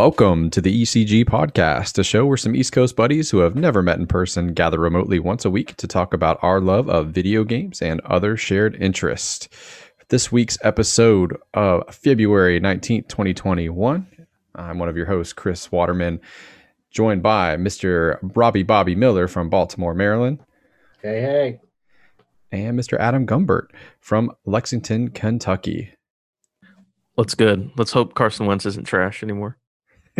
Welcome to the ECG podcast, a show where some East Coast buddies who have never met in person gather remotely once a week to talk about our love of video games and other shared interests. This week's episode of February 19th, 2021. I'm one of your hosts, Chris Waterman, joined by Mr. Robbie Bobby Miller from Baltimore, Maryland. Hey, hey. And Mr. Adam Gumbert from Lexington, Kentucky. What's good? Let's hope Carson Wentz isn't trash anymore.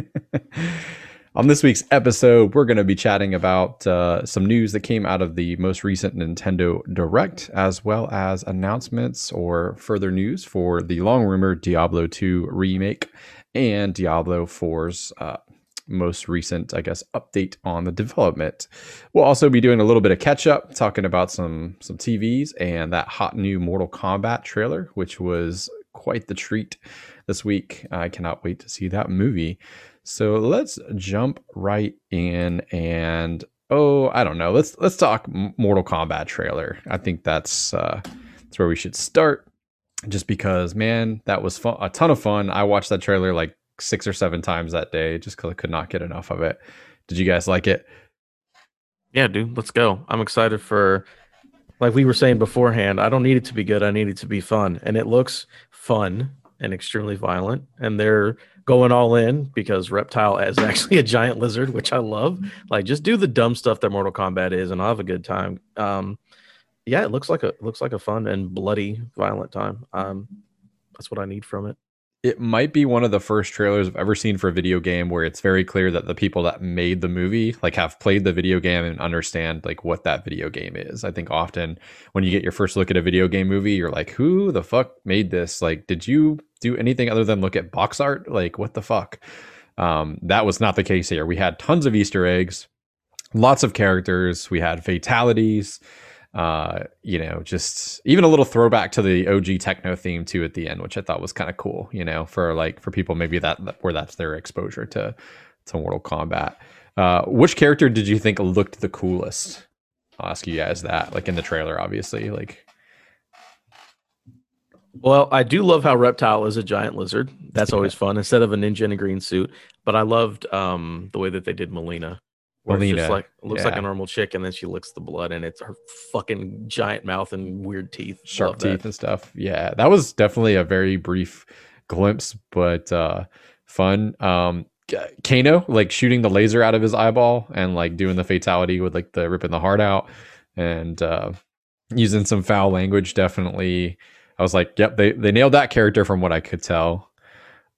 On this week's episode, we're going to be chatting about uh, some news that came out of the most recent Nintendo Direct, as well as announcements or further news for the long rumored Diablo 2 remake and Diablo 4's uh, most recent, I guess, update on the development. We'll also be doing a little bit of catch up, talking about some some TVs and that hot new Mortal Kombat trailer, which was quite the treat this week. I cannot wait to see that movie. So let's jump right in and oh, I don't know. Let's let's talk Mortal Kombat trailer. I think that's uh that's where we should start. Just because, man, that was fun, a ton of fun. I watched that trailer like six or seven times that day just because I could not get enough of it. Did you guys like it? Yeah, dude, let's go. I'm excited for like we were saying beforehand, I don't need it to be good. I need it to be fun. And it looks fun and extremely violent. And they're going all in because Reptile is actually a giant lizard, which I love. Like, just do the dumb stuff that Mortal Kombat is, and I'll have a good time. Um, yeah, it looks like a looks like a fun and bloody, violent time. Um, that's what I need from it. It might be one of the first trailers I've ever seen for a video game where it's very clear that the people that made the movie like have played the video game and understand like what that video game is. I think often when you get your first look at a video game movie, you're like, "Who the fuck made this? Like, did you do anything other than look at box art? Like, what the fuck?" Um, that was not the case here. We had tons of Easter eggs, lots of characters. We had fatalities uh, you know, just even a little throwback to the OG techno theme too at the end, which I thought was kind of cool, you know, for like for people maybe that where that's their exposure to to Mortal Kombat. Uh, which character did you think looked the coolest? I'll ask you guys that, like in the trailer, obviously, like. Well, I do love how Reptile is a giant lizard. That's always fun instead of a ninja in a green suit. But I loved um, the way that they did Mileena, just like looks yeah. like a normal chick, and then she licks the blood, and it's her fucking giant mouth and weird teeth, sharp teeth and stuff. Yeah, that was definitely a very brief glimpse, but uh fun. Um Kano like shooting the laser out of his eyeball and like doing the fatality with like the ripping the heart out and uh using some foul language. Definitely, I was like, yep, they they nailed that character from what I could tell.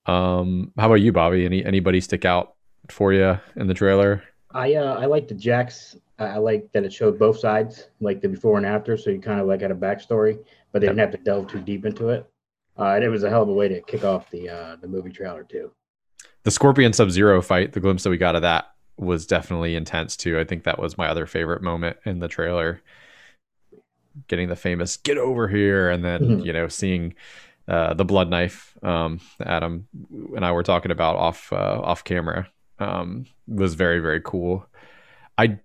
Um, how about you, Bobby? Any anybody stick out for you in the trailer? I uh, I like the Jax. I like that it showed both sides, like the before and after, so you kind of like had a backstory, but they didn't have to delve too deep into it. Uh, and it was a hell of a way to kick off the uh, the movie trailer too. The Scorpion Sub Zero fight, the glimpse that we got of that was definitely intense too. I think that was my other favorite moment in the trailer. Getting the famous "get over here" and then mm-hmm. you know seeing uh, the blood knife. Um, Adam and I were talking about off uh, off camera um, was very very cool. I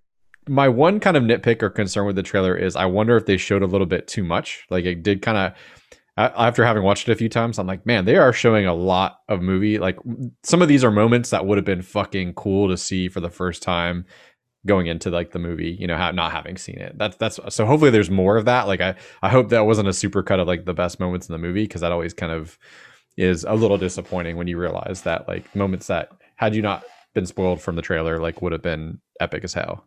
my one kind of nitpick or concern with the trailer is I wonder if they showed a little bit too much. Like it did kind of after having watched it a few times, I'm like, man, they are showing a lot of movie. Like some of these are moments that would have been fucking cool to see for the first time going into like the movie, you know, not having seen it. That's that's so hopefully there's more of that. Like I I hope that wasn't a super cut of like the best moments in the movie because that always kind of is a little disappointing when you realize that like moments that had you not been spoiled from the trailer like would have been epic as hell.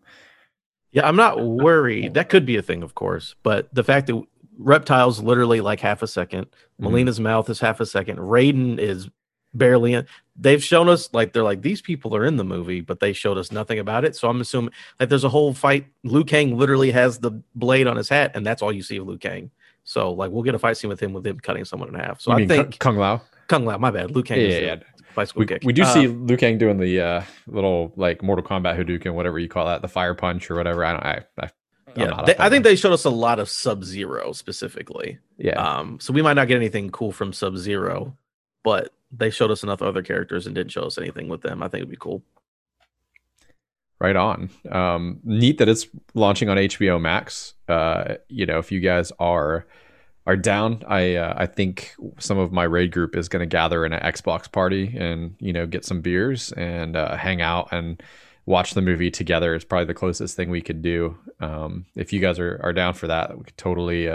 Yeah, I'm not worried. That could be a thing, of course, but the fact that Reptile's literally like half a 2nd mm-hmm. Mileena's mouth is half a second. Raiden is barely in. They've shown us like they're like these people are in the movie, but they showed us nothing about it. So I'm assuming like there's a whole fight. Liu Kang literally has the blade on his hat, and that's all you see of Liu Kang. So like we'll get a fight scene with him with him cutting someone in half. So you I think Kung Lao. Kung Lao, my bad. Liu Kang. Yeah, yeah, yeah bicycle we, kick. We do uh, see Liu Kang doing the uh, little like Mortal Kombat Hadouken, whatever you call that, the fire punch or whatever. I don't. I, I yeah, they, I think they showed us a lot of Sub Zero specifically. Yeah. Um. So we might not get anything cool from Sub Zero, but they showed us enough other characters and didn't show us anything with them. I think it'd be cool. Right on. Um, neat that it's launching on HBO Max. Uh, you know, if you guys are are down, I uh, I think some of my raid group is going to gather in an Xbox party and you know get some beers and uh, hang out and watch the movie together. It's probably the closest thing we could do. Um, if you guys are, are down for that, we could totally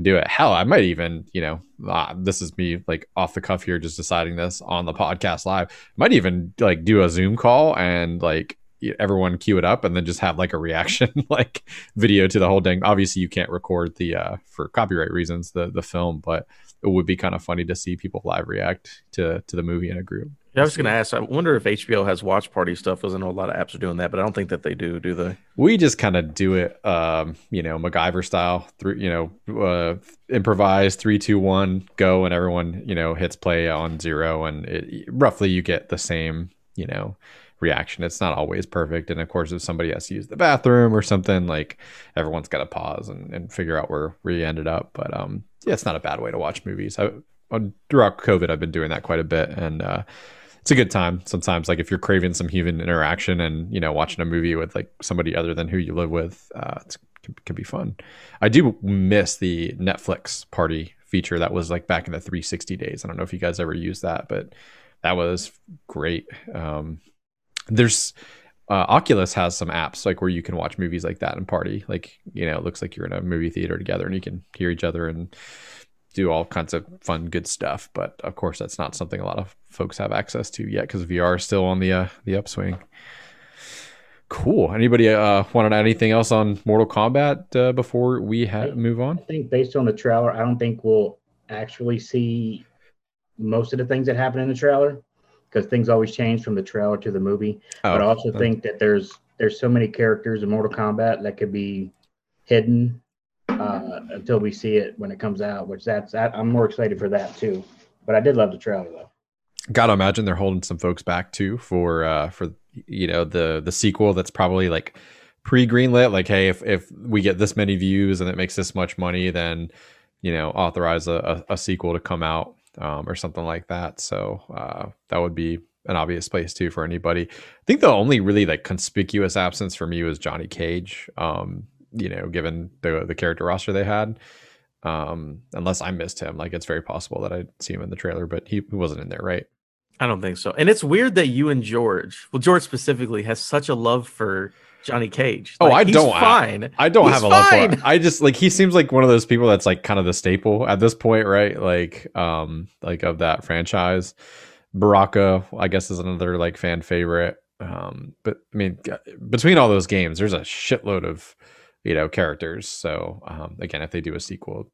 uh, do it. Hell, I might even, you know, uh, this is me like off the cuff here, just deciding this on the podcast live. Might even like do a Zoom call and like everyone cue it up and then just have like a reaction like video to the whole thing. Obviously, you can't record the uh, for copyright reasons the the film, but it would be kind of funny to see people live react to to the movie in a group. Yeah, I was going to ask. I wonder if HBO has watch party stuff because I know a lot of apps are doing that, but I don't think that they do. Do they? We just kind of do it, um, you know, MacGyver style. Through, you know, uh, improvise three, two, one, go, and everyone, you know, hits play on zero, and it, roughly you get the same, you know, reaction. It's not always perfect, and of course, if somebody has to use the bathroom or something, like everyone's got to pause and, and figure out where we ended up. But um, yeah, it's not a bad way to watch movies. I, throughout COVID, I've been doing that quite a bit, and uh, it's a good time sometimes. Like if you're craving some human interaction and you know watching a movie with like somebody other than who you live with uh it can, can be fun. I do miss the netflix party feature that was like back in the 360 days. I don't know if you guys ever used that but that was great. Um there's uh, Oculus has some apps like where you can watch movies like that and party. Like you know, it looks like you're in a movie theater together and you can hear each other and do all kinds of fun, good stuff. But of course, that's not something a lot of folks have access to yet because VR is still on the uh, the upswing. Cool. Anybody uh, want to add anything else on Mortal Kombat uh, before we ha- move on? I think based on the trailer, I don't think we'll actually see most of the things that happen in the trailer because things always change from the trailer to the movie. Oh, but I also okay. think that there's there's so many characters in Mortal Kombat that could be hidden uh, until we see it when it comes out. Which that's I, I'm more excited for that too. But I did love the trailer though. Gotta imagine they're holding some folks back too for uh, for you know the the sequel that's probably like pre greenlit. Like, hey, if if we get this many views and it makes this much money, then you know authorize a, a, a sequel to come out um, or something like that. So uh, that would be an obvious place too for anybody. I think the only really like conspicuous absence for me was Johnny Cage. Um, you know, given the the character roster they had. Um, unless I missed him, like it's very possible that I'd see him in the trailer, but he wasn't in there, right? I don't think so. And it's weird that you and George, well, George specifically, has such a love for Johnny Cage. Oh, like, oh, I don't. Fine. I, I don't he's have a love for. I just like he seems like one of those people that's like kind of the staple at this point, right? Like, um, like of that franchise. Baraka, I guess, is another like fan favorite. Um, but I mean, between all those games, there's a shitload of you know characters. So um, again, if they do a sequel,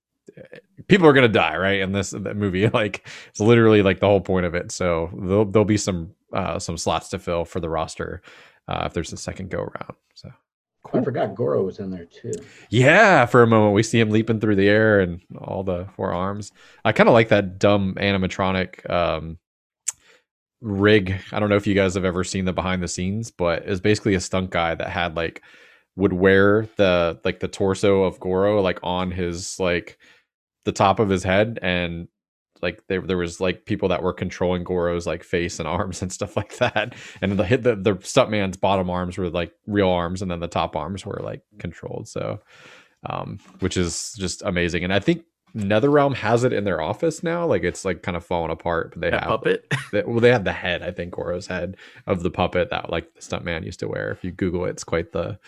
people are gonna die, right? In this that movie, like it's literally like the whole point of it. So there'll there'll be some uh, some slots to fill for the roster uh, if there's a second go around. So. Cool. I forgot Goro was in there too. Yeah, for a moment we see him leaping through the air and all the four arms. I kind of like that dumb animatronic um, rig. I don't know if you guys have ever seen the behind the scenes, but it's basically a stunt guy that had like would wear the like the torso of Goro like on his like the top of his head and like there there was like people that were controlling Goro's like face and arms and stuff like that. And the hit the the stuntman's bottom arms were like real arms and then the top arms were like controlled. So um which is just amazing. And I think NetherRealm has it in their office now. Like it's like kind of falling apart, but they that have puppet. They, well, they have the head, I think, Goro's head of the puppet that like the stuntman used to wear. If you Google it, it's quite the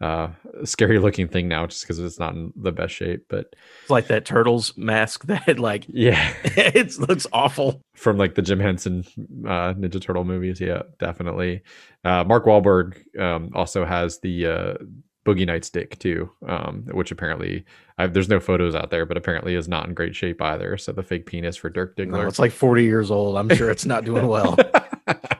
uh, scary looking thing now just because it's not in the best shape. But it's like that turtles mask that like yeah, it looks awful from like the Jim Henson uh, Ninja Turtle movies. Yeah, definitely. Uh, Mark Wahlberg um, also has the uh, Boogie Night stick too, um, which apparently I've, there's no photos out there, but apparently is not in great shape either. So the fake penis for Dirk Diggler. No, it's like 40 years old. I'm sure it's not doing well.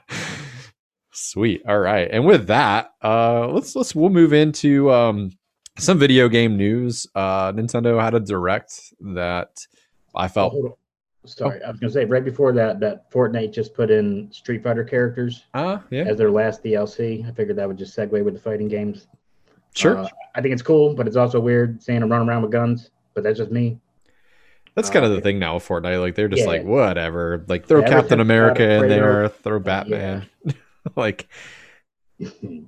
Sweet. All right. And with that, uh let's let's we'll move into um some video game news. Uh Nintendo had a direct that I felt oh, Sorry, oh. I was gonna say right before that that Fortnite just put in Street Fighter characters uh, yeah. as their last DLC. I figured that would just segue with the fighting games. Sure. Uh, I think it's cool, but it's also weird seeing them run around with guns. But that's just me. That's kind of the thing now with Fortnite. Like they're just yeah. like whatever. Like throw yeah, Captain America in there, throw Batman. Like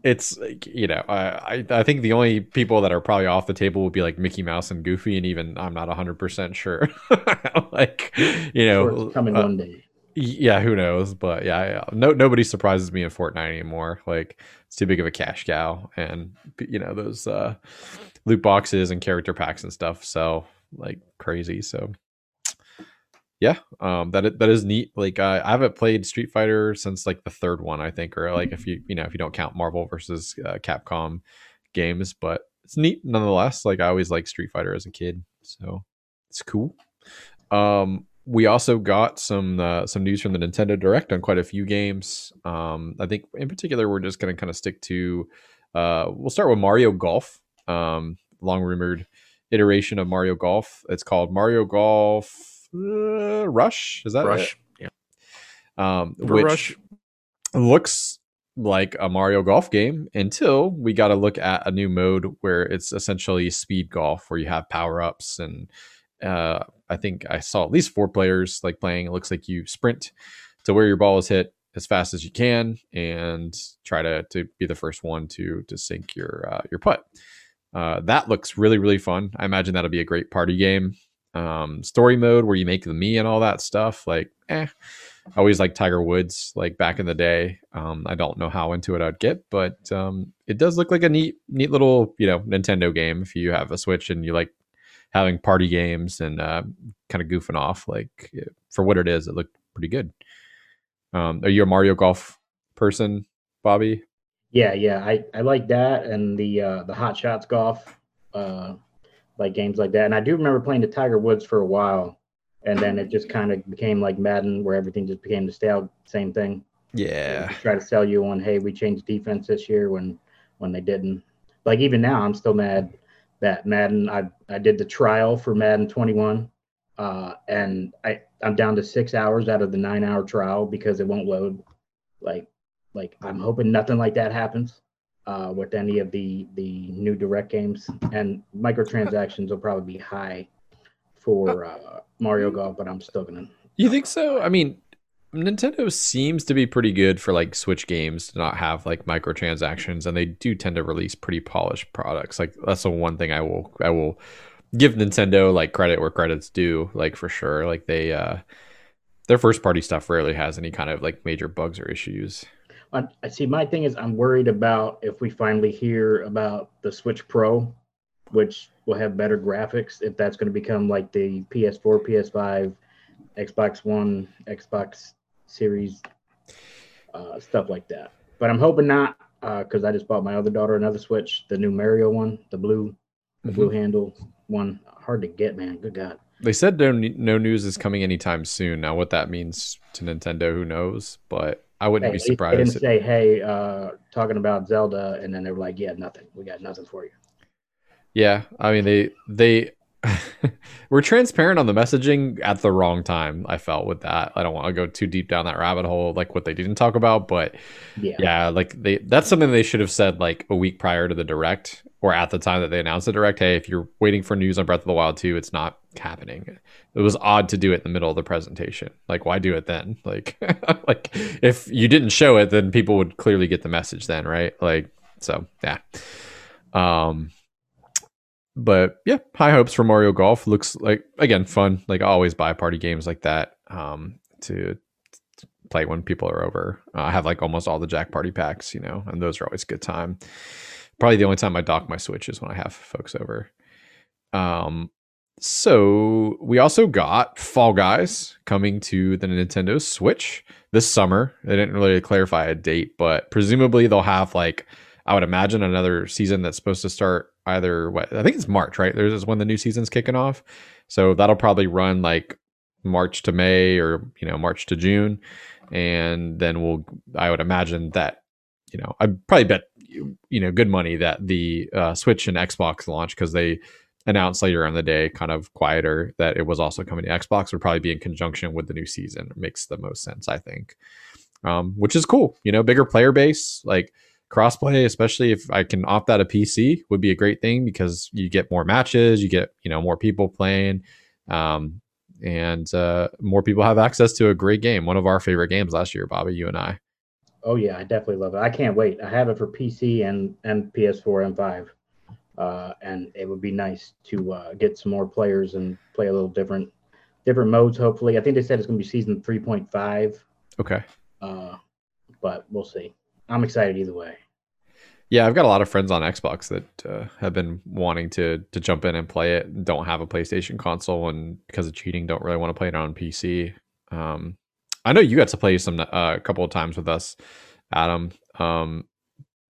it's you know I, I think the only people that are probably off the table would be like Mickey Mouse and Goofy, and even I'm not 100 percent sure. like you know, coming uh, one day. Yeah, who knows? But yeah, yeah, no nobody surprises me in Fortnite anymore. Like it's too big of a cash cow, and you know those uh, loot boxes and character packs and stuff. So like crazy. So yeah, um, that that is neat. Like uh, I haven't played Street Fighter since like the third one, I think, or like if you you know if you don't count Marvel versus uh, Capcom games, but it's neat nonetheless. Like I always liked Street Fighter as a kid, so it's cool. Um, we also got some uh, some news from the Nintendo Direct on quite a few games. Um, I think in particular we're just going to kind of stick to. Uh, we'll start with Mario Golf, um, long rumored iteration of Mario Golf. It's called Mario Golf uh, Rush. Is that Rush? Right? Yeah. Um, which Rush. looks like a Mario Golf game until we got to look at a new mode where it's essentially speed golf, where you have power ups and uh, I think I saw at least four players like playing. It looks like you sprint to where your ball is hit as fast as you can and try to to be the first one to to sink your uh, your putt. Uh, that looks really really fun. I imagine that'll be a great party game. Um, story mode where you make the me and all that stuff. Like, eh, I always like Tiger Woods. Like back in the day, um, I don't know how into it I'd get, but um, it does look like a neat neat little you know Nintendo game if you have a Switch and you like having party games and uh, kind of goofing off. Like for what it is, it looked pretty good. Um, are you a Mario Golf person, Bobby? Yeah, yeah, I, I like that and the uh, the Hot Shots golf, uh, like games like that. And I do remember playing the Tiger Woods for a while, and then it just kind of became like Madden, where everything just became the stale same thing. Yeah, try to sell you on, hey, we changed defense this year when when they didn't. Like even now, I'm still mad that Madden. I I did the trial for Madden 21, uh, and I I'm down to six hours out of the nine hour trial because it won't load. Like like I'm hoping nothing like that happens uh, with any of the the new direct games, and microtransactions will probably be high for uh, Mario Golf, but I'm still gonna. You think so? I mean, Nintendo seems to be pretty good for like Switch games to not have like microtransactions, and they do tend to release pretty polished products. Like that's the one thing I will I will give Nintendo like credit where credit's due, like for sure. Like they uh their first party stuff rarely has any kind of like major bugs or issues. I see. My thing is, I'm worried about if we finally hear about the Switch Pro, which will have better graphics, if that's going to become like the PS4, PS5, Xbox One, Xbox Series, uh, stuff like that. But I'm hoping not, because uh, I just bought my other daughter another Switch, the new Mario one, the blue, the mm-hmm. blue handle one. Hard to get, man. Good God. They said no, no news is coming anytime soon. Now, what that means to Nintendo, who knows? But I wouldn't hey, be surprised. They didn't say, "Hey, uh, talking about Zelda," and then they were like, "Yeah, nothing. We got nothing for you." Yeah, I mean they they we're transparent on the messaging at the wrong time. I felt with that. I don't want to go too deep down that rabbit hole, like what they didn't talk about, but yeah, yeah like they that's something they should have said like a week prior to the direct or at the time that they announced the direct. Hey, if you're waiting for news on Breath of the Wild 2, it's not happening. It was odd to do it in the middle of the presentation. Like, why do it then? Like, like if you didn't show it, then people would clearly get the message then, right? Like, so yeah. Um, but yeah, high hopes for Mario Golf. Looks like again fun. Like I always buy party games like that um, to, to play when people are over. Uh, I have like almost all the Jack Party packs, you know, and those are always good time. Probably the only time I dock my Switch is when I have folks over. Um, so we also got Fall Guys coming to the Nintendo Switch this summer. They didn't really clarify a date, but presumably they'll have like I would imagine another season that's supposed to start either what I think it's March, right? There's when the new season's kicking off. So that'll probably run like March to May or you know March to June, and then we'll. I would imagine that you know I probably bet you know good money that the uh, Switch and Xbox launch because they announced later on the day, kind of quieter, that it was also coming to Xbox would probably be in conjunction with the new season. It makes the most sense, I think. Um, which is cool. You know, bigger player base, like crossplay, especially if I can opt out a PC, would be a great thing because you get more matches, you get you know more people playing, um, and uh, more people have access to a great game. One of our favorite games last year, Bobby, you and I. Oh yeah, I definitely love it. I can't wait. I have it for PC and and PS4 and 5. Uh, and it would be nice to uh, get some more players and play a little different different modes. Hopefully, I think they said it's going to be season 3.5. Okay. Uh, but we'll see. I'm excited either way. Yeah, I've got a lot of friends on Xbox that uh, have been wanting to to jump in and play it. Don't have a PlayStation console, and because of cheating, don't really want to play it on PC. Um, I know you got to play some uh, a couple of times with us, Adam. Um,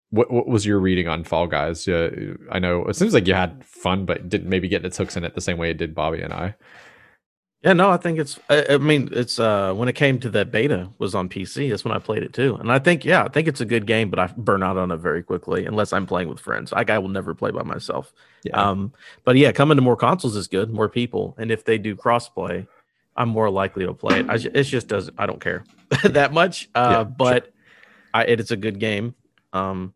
what what was your reading on Fall Guys? Uh, I know it seems like you had fun, but didn't maybe get its hooks in it the same way it did Bobby and I. Yeah, no, I think it's. I, I, mean, it's uh when it came to that beta was on PC. That's when I played it too, and I think yeah, I think it's a good game, but I burn out on it very quickly unless I'm playing with friends. Like I will never play by myself. Yeah. Um, but yeah, coming to more consoles is good, more people, and if they do crossplay, I'm more likely to play it. I, it just doesn't. I don't care that much. Uh, yeah, but sure. I, it, it's a good game. Um,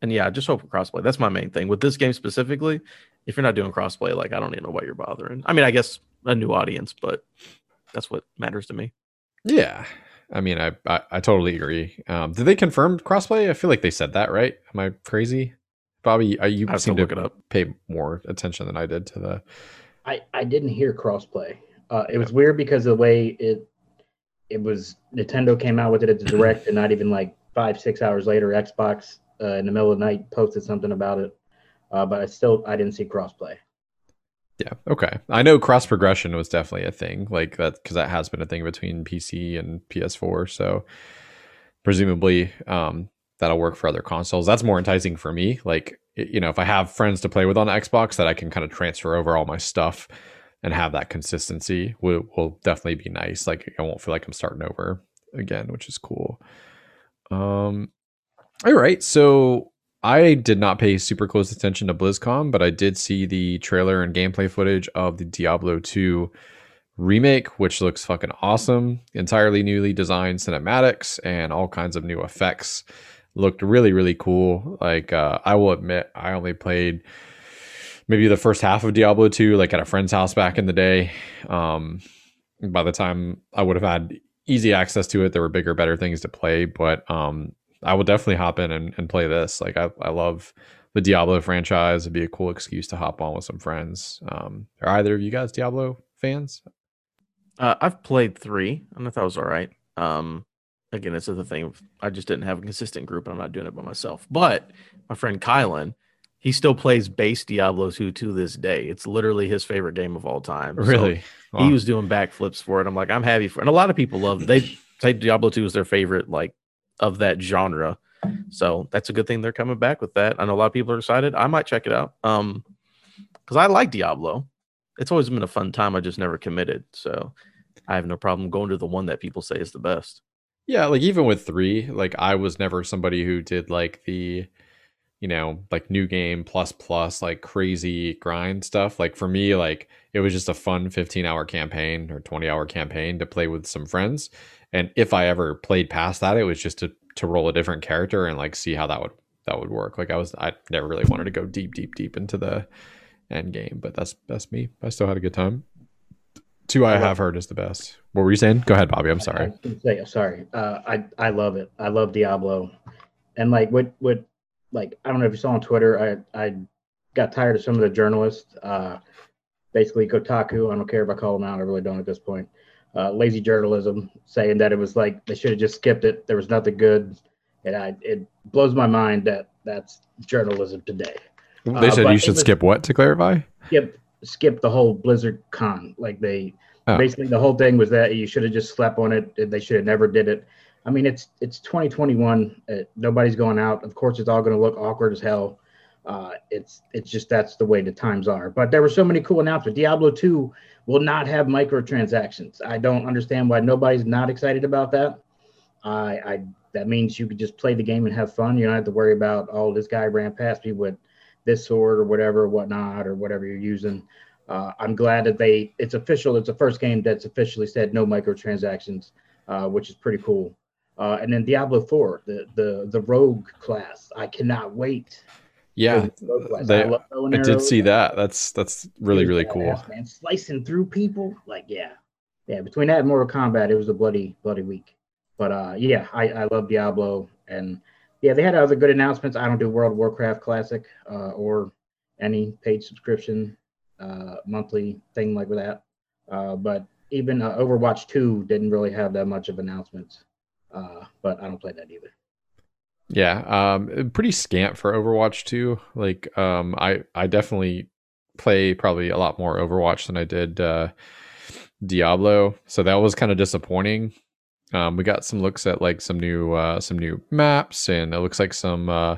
and yeah, I just hope for crossplay. That's my main thing with this game specifically. If you're not doing crossplay, like I don't even know why you're bothering. I mean, I guess a new audience, but that's what matters to me. Yeah, I mean, I I, I totally agree. Um, did they confirm crossplay? I feel like they said that, right? Am I crazy, Bobby? Are you I seem to look it up. Pay more attention than I did to the. I I didn't hear crossplay. Uh, it was weird because of the way it it was. Nintendo came out with it at the direct, and not even like five six hours later, Xbox uh, in the middle of the night posted something about it. Uh, but I still I didn't see crossplay. Yeah. Okay. I know cross progression was definitely a thing, like that, because that has been a thing between PC and PS4. So presumably, um, that'll work for other consoles. That's more enticing for me. Like, you know, if I have friends to play with on Xbox, that I can kind of transfer over all my stuff and have that consistency will, will definitely be nice. Like, I won't feel like I'm starting over again, which is cool. Um, all right. So I did not pay super close attention to BlizzCon, but I did see the trailer and gameplay footage of the Diablo 2 remake, which looks fucking awesome. Entirely newly designed cinematics and all kinds of new effects. Looked really, really cool. Like, uh, I will admit, I only played maybe the first half of Diablo 2, like at a friend's house back in the day. Um, by the time I would have had easy access to it, there were bigger, better things to play. But um, I will definitely hop in and, and play this. Like I, I love the Diablo franchise. It'd be a cool excuse to hop on with some friends. Um, are either of you guys Diablo fans? Uh, I've played three, and I thought it was all right. Um, again, it's the thing. I just didn't have a consistent group, and I'm not doing it by myself. But my friend Kylan, he still plays base Diablo 2 to this day. It's literally his favorite game of all time. Really? So wow. He was doing backflips for it. I'm like, I'm happy for it. And a lot of people love they say Diablo 2 is their favorite like of that genre. So that's a good thing they're coming back with that. I know a lot of people are excited. I might check it out. Um, because I like Diablo. It's always been a fun time. I just never committed. So I have no problem going to the one that people say is the best. Yeah, like even with three, like I was never somebody who did like the, you know, like new game plus plus like crazy grind stuff. Like for me, like it was just a fun 15 hour campaign or 20 hour campaign to play with some friends. And if I ever played past that, it was just to to roll a different character and like see how that would that would work. Like I was I never really wanted to go deep, deep, deep into the end game, but that's that's me. I still had a good time. Two I have heard is the best. What were you saying? Go ahead, Bobby. I'm sorry. Say, sorry. Uh, I I love it. I love Diablo, and like what what like I don't know if you saw on Twitter. I I got tired of some of the journalists. Uh, basically Kotaku. I don't care if I call them out. I really don't at this point uh, lazy journalism, saying that it was like they should have just skipped it. There was nothing good, and I it blows my mind that that's journalism today. They said uh, you should was, skip what to clarify? Skip skip the whole Blizzard con. Like they oh. basically the whole thing was that you should have just slept on it. And They should have never did it. I mean, it's it's 2021. Uh, nobody's going out. Of course, it's all going to look awkward as hell. Uh, it's it's just that's the way the times are. But there were so many cool announcements. Diablo 2 will not have microtransactions. I don't understand why nobody's not excited about that. I, I that means you could just play the game and have fun. You don't have to worry about oh this guy ran past me with this sword or whatever, whatnot, or whatever you're using. Uh, I'm glad that they it's official. It's the first game that's officially said no microtransactions, uh, which is pretty cool. Uh, and then Diablo 4, the the the rogue class. I cannot wait yeah, they, I, I did see that. That's that's really really cool. Man, slicing through people, like yeah, yeah. Between that and Mortal Kombat, it was a bloody bloody week. But uh, yeah, I, I love Diablo, and yeah, they had other good announcements. I don't do World of Warcraft Classic uh, or any paid subscription uh, monthly thing like that. Uh, but even uh, Overwatch 2 didn't really have that much of announcements. Uh, but I don't play that either. Yeah, um, pretty scant for Overwatch 2. Like, um, I I definitely play probably a lot more Overwatch than I did uh, Diablo, so that was kind of disappointing. Um, we got some looks at like some new uh, some new maps, and it looks like some uh,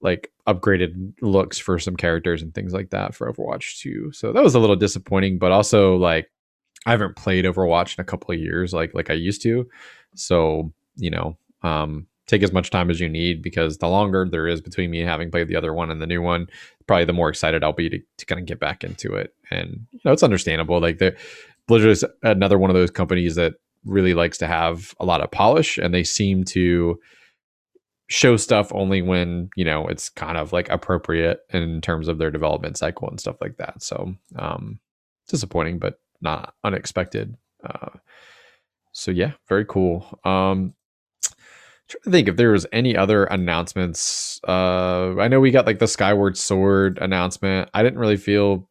like upgraded looks for some characters and things like that for Overwatch 2. So that was a little disappointing, but also like I haven't played Overwatch in a couple of years like like I used to. So, you know, um take as much time as you need because the longer there is between me having played the other one and the new one, probably the more excited I'll be to, to kind of get back into it. And you know, it's understandable. Like the Blizzard is another one of those companies that really likes to have a lot of polish and they seem to show stuff only when you know it's kind of like appropriate in terms of their development cycle and stuff like that so um disappointing but not unexpected uh so yeah very cool um trying to think if there was any other announcements uh i know we got like the skyward sword announcement i didn't really feel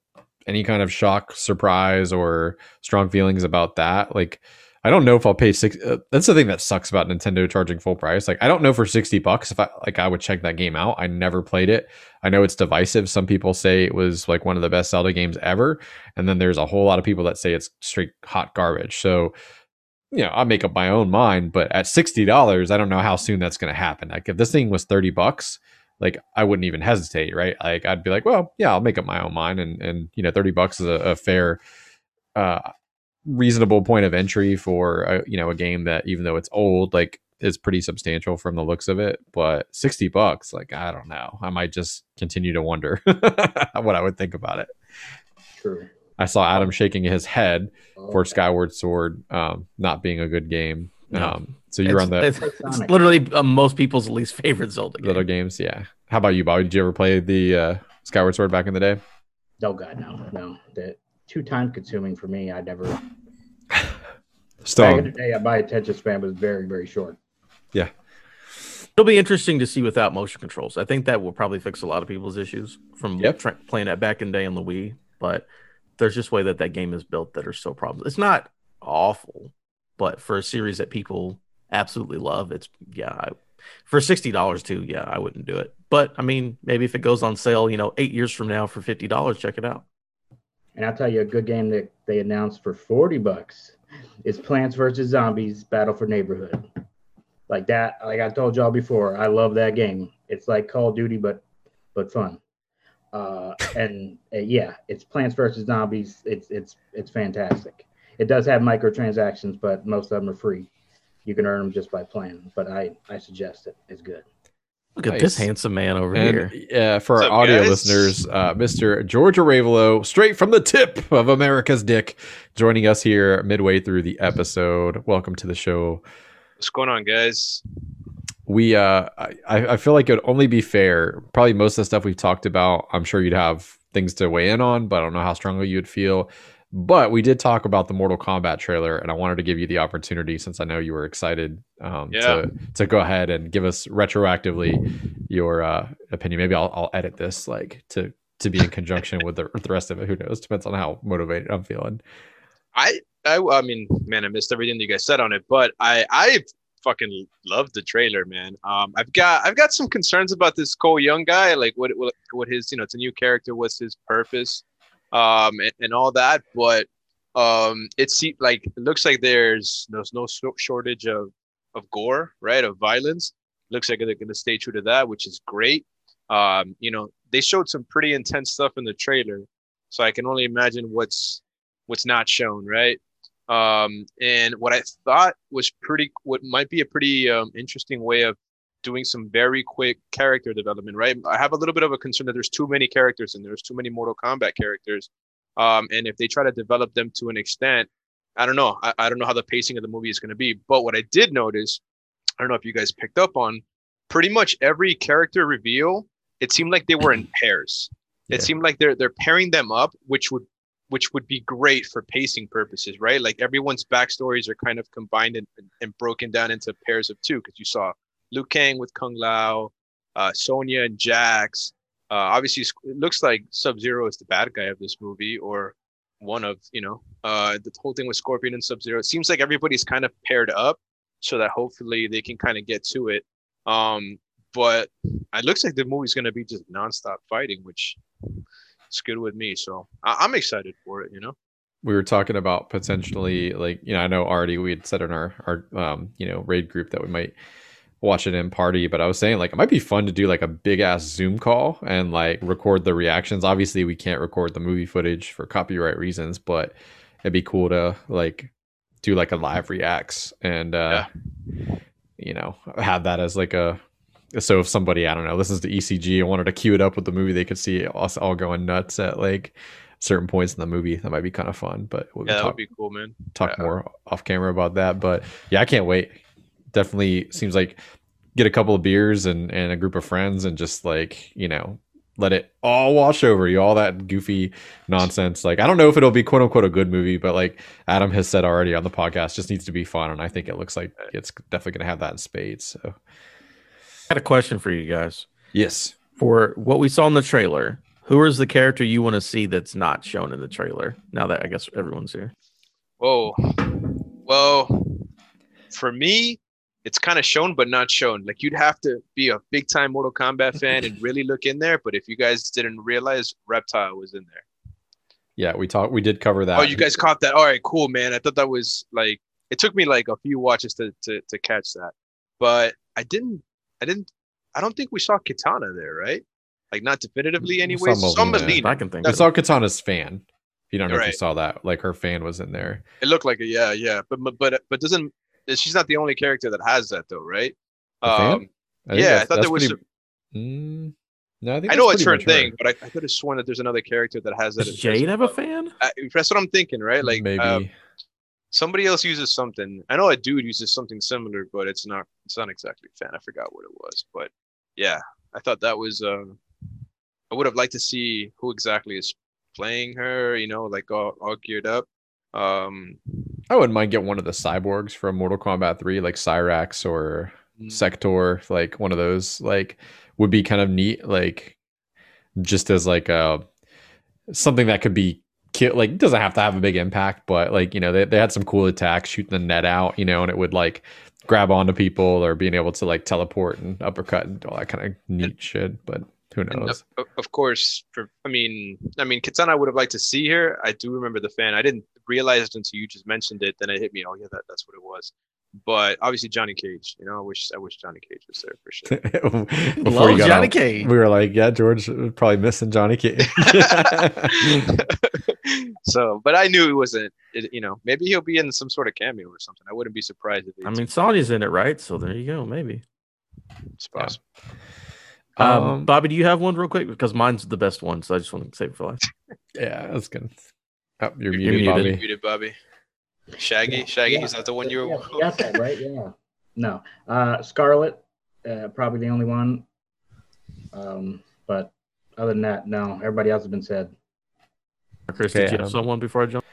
any kind of shock surprise or strong feelings about that like I don't know if I'll pay six. Uh, that's the thing that sucks about Nintendo charging full price. Like, I don't know for sixty bucks if I like I would check that game out. I never played it. I know it's divisive. Some people say it was like one of the best Zelda games ever, and then there's a whole lot of people that say it's straight hot garbage. So, you know, I'll make up my own mind. But at sixty dollars, I don't know how soon that's going to happen. Like, if this thing was thirty bucks, like I wouldn't even hesitate, right? Like, I'd be like, well, yeah, I'll make up my own mind, and and you know, thirty bucks is a, a fair. Uh, reasonable point of entry for a, you know a game that even though it's old like is pretty substantial from the looks of it but 60 bucks like i don't know i might just continue to wonder what i would think about it true i saw adam shaking his head oh, for skyward sword um, not being a good game no. um, so you're it's, on the it's, it's literally uh, most people's least favorite zelda game. little games yeah how about you bobby did you ever play the uh, skyward sword back in the day oh god no no that too time consuming for me. I never. Still, back in the day, my attention span was very very short. Yeah. It'll be interesting to see without motion controls. I think that will probably fix a lot of people's issues from yep. tra- playing that back in day on the Wii. But there's just way that that game is built that are so problems. It's not awful, but for a series that people absolutely love, it's yeah. I, for sixty dollars too, yeah, I wouldn't do it. But I mean, maybe if it goes on sale, you know, eight years from now for fifty dollars, check it out. And I'll tell you a good game that they announced for 40 bucks is Plants vs. Zombies Battle for Neighborville. Like that, like I told y'all before, I love that game. It's like Call of Duty, but but fun. Uh, and uh, yeah, it's Plants vs. Zombies. It's it's it's fantastic. It does have microtransactions, but most of them are free. You can earn them just by playing. But I I suggest it. It's good. Look nice. at this handsome man over and, here. Yeah, for What's our up, audio guys? listeners, uh, Mr. George Arevalo, straight from the tip of America's dick, joining us here midway through the episode. Welcome to the show. What's going on, guys? We, uh, I, I feel like it would only be fair. Probably most of the stuff we've talked about, I'm sure you'd have things to weigh in on, but I don't know how strongly you'd feel. But we did talk about the Mortal Kombat trailer, and I wanted to give you the opportunity since I know you were excited um, yeah. to to go ahead and give us retroactively your uh, opinion. Maybe I'll, I'll edit this like to to be in conjunction with the, the rest of it. Who knows? Depends on how motivated I'm feeling. I, I I mean, man, I missed everything that you guys said on it, but I I fucking loved the trailer, man. Um, I've got I've got some concerns about this Cole Young guy. Like, what what what his you know, it's a new character. What's his purpose? um, and, and all that. But um, it seems like it looks like there's there's no shortage of of gore, right? Of violence. Looks like they're going to stay true to that, which is great. Um, you know, they showed some pretty intense stuff in the trailer, so I can only imagine what's what's not shown, right? Um, and what I thought was pretty, what might be a pretty um, interesting way of doing some very quick character development, right? I have a little bit of a concern that there's too many characters and there's too many Mortal Kombat characters. Um, and if they try to develop them to an extent, I don't know. I, I don't know how the pacing of the movie is going to be. But what I did notice, I don't know if you guys picked up on, pretty much every character reveal, it seemed like they were in pairs. Yeah. It seemed like they're they're pairing them up, which would which would be great for pacing purposes, right? Like everyone's backstories are kind of combined and, and broken down into pairs of two because you saw Liu Kang with Kung Lao, uh, and Jax. Uh, obviously, it looks like Sub Zero is the bad guy of this movie, or one of you know uh, the whole thing with Scorpion and Sub Zero. It seems like everybody's kind of paired up so that hopefully they can kind of get to it. Um, but it looks like the movie's going to be just nonstop fighting, which is good with me. So I- am excited for it. You know, we were talking about potentially like you know I know already we had said in our our um, you know raid group that we might watch it in party but i was saying like it might be fun to do like a big ass zoom call and like record the reactions obviously we can't record the movie footage for copyright reasons but it'd be cool to like do like a live reacts and uh yeah. you know have that as like a so if somebody i don't know listens to ecg and wanted to cue it up with the movie they could see us all going nuts at like certain points in the movie. That might be kind of fun but we'll yeah, talk, that would be cool man. talk yeah. more off camera about that but yeah i can't wait. Definitely seems like get a couple of beers and and a group of friends and just like you know let it all wash over you all that goofy nonsense. Like i don't know if it'll be quote unquote a good movie but like adam has said already on the podcast just needs to be fun and i think it looks like it's definitely going to have that in spades so i had a question for you guys yes for what we saw in the trailer who is the character you want to see that's not shown in the trailer now that i guess everyone's here Whoa. well for me it's kind of shown but not shown. Like you'd have to be a big time Mortal Kombat fan and really look in there. But if you guys didn't realize, Reptile was in there. Yeah, we talked. We did cover that. Oh, you guys caught that? All right, cool, man. I thought that was like it took me like a few watches to to to catch that, but I didn't. I didn't. I don't think we saw Kitana there, right? Like not definitively, anyway. Some Mileena. I can think. I saw Kitana's fan. You don't know right. if you saw that. Like her fan was in there. It looked like a yeah, yeah. But but but doesn't she's not the only character that has that though, right? Um, I yeah, I thought there was. Pretty, mm, no, I, I know it's her thing, but I, I could have sworn that there's another character that has that. Does Jade have a fan? I, that's what I'm thinking, right? Like maybe um, somebody else uses something. I know a dude uses something similar, but it's not. It's not exactly fan. I forgot what it was, but yeah, I thought that was. Uh, I would have liked to see who exactly is playing her. You know, like all, all geared up. Um, I wouldn't mind get one of the cyborgs from Mortal Kombat 3, like Cyrax or mm. Sector, like one of those, like would be kind of neat, like just as like a uh, something that could be kill like doesn't have to have a big impact, but like, you know, they, they had some cool attacks shooting the net out, you know, and it would like grab onto people or being able to like teleport and uppercut and all that kind of neat shit. But who knows? Of, of, course, for I mean, I mean, Kitana, I would have liked to see her. I do remember the fan. I didn't realize it until you just mentioned it. Then it hit me. Oh yeah, that, that's what it was. But obviously Johnny Cage. You know, I wish I wish Johnny Cage was there for sure. Before you Johnny out, Cage. We were like, yeah, George probably missing Johnny Cage. so, but I knew it wasn't. It, you know, maybe he'll be in some sort of cameo or something. I wouldn't be surprised if. I mean, Sonya's in it, right? So there you go. Maybe. It's possible. Yeah. Um, um, Bobby, do you have one real quick? Because mine's the best one, so I just want to save it for last. Yeah, that's good. Oh, you're, you're muted, Bobby. Muted, Bobby. Shaggy, yeah, Shaggy, yeah. is that the one you were? Yeah, got that right? Yeah. No, uh, Skarlet, uh, probably the only one. Um, but other than that, no. Everybody else has been said. Chris, did you have someone before I jump?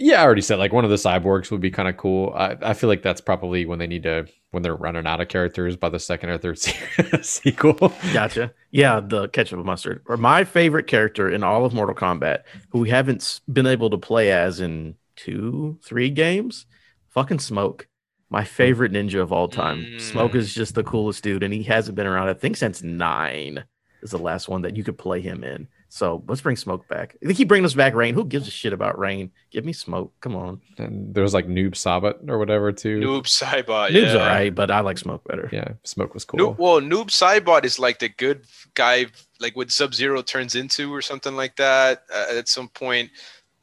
Yeah, I already said like one of the cyborgs would be kind of cool. I, I feel like that's probably when they need to when they're running out of characters by the second or third sequel. Gotcha. Yeah, the ketchup mustard. Or my favorite character in all of Mortal Kombat, who we haven't been able to play as in two, three games, fucking Smoke. My favorite ninja of all time. Mm. Smoke is just the coolest dude, and he hasn't been around. I think since nine is the last one that you could play him in. So let's bring Smoke back. They keep bringing us back Rain. Who gives a shit about Rain? Give me Smoke. Come on. And there was like Noob Saibot or whatever too. Noob Saibot. Noob's yeah. alright, but I like Smoke better. Yeah, Smoke was cool. Noob, well, Noob Saibot is like the good guy, like what Sub Zero turns into or something like that. Uh, at some point,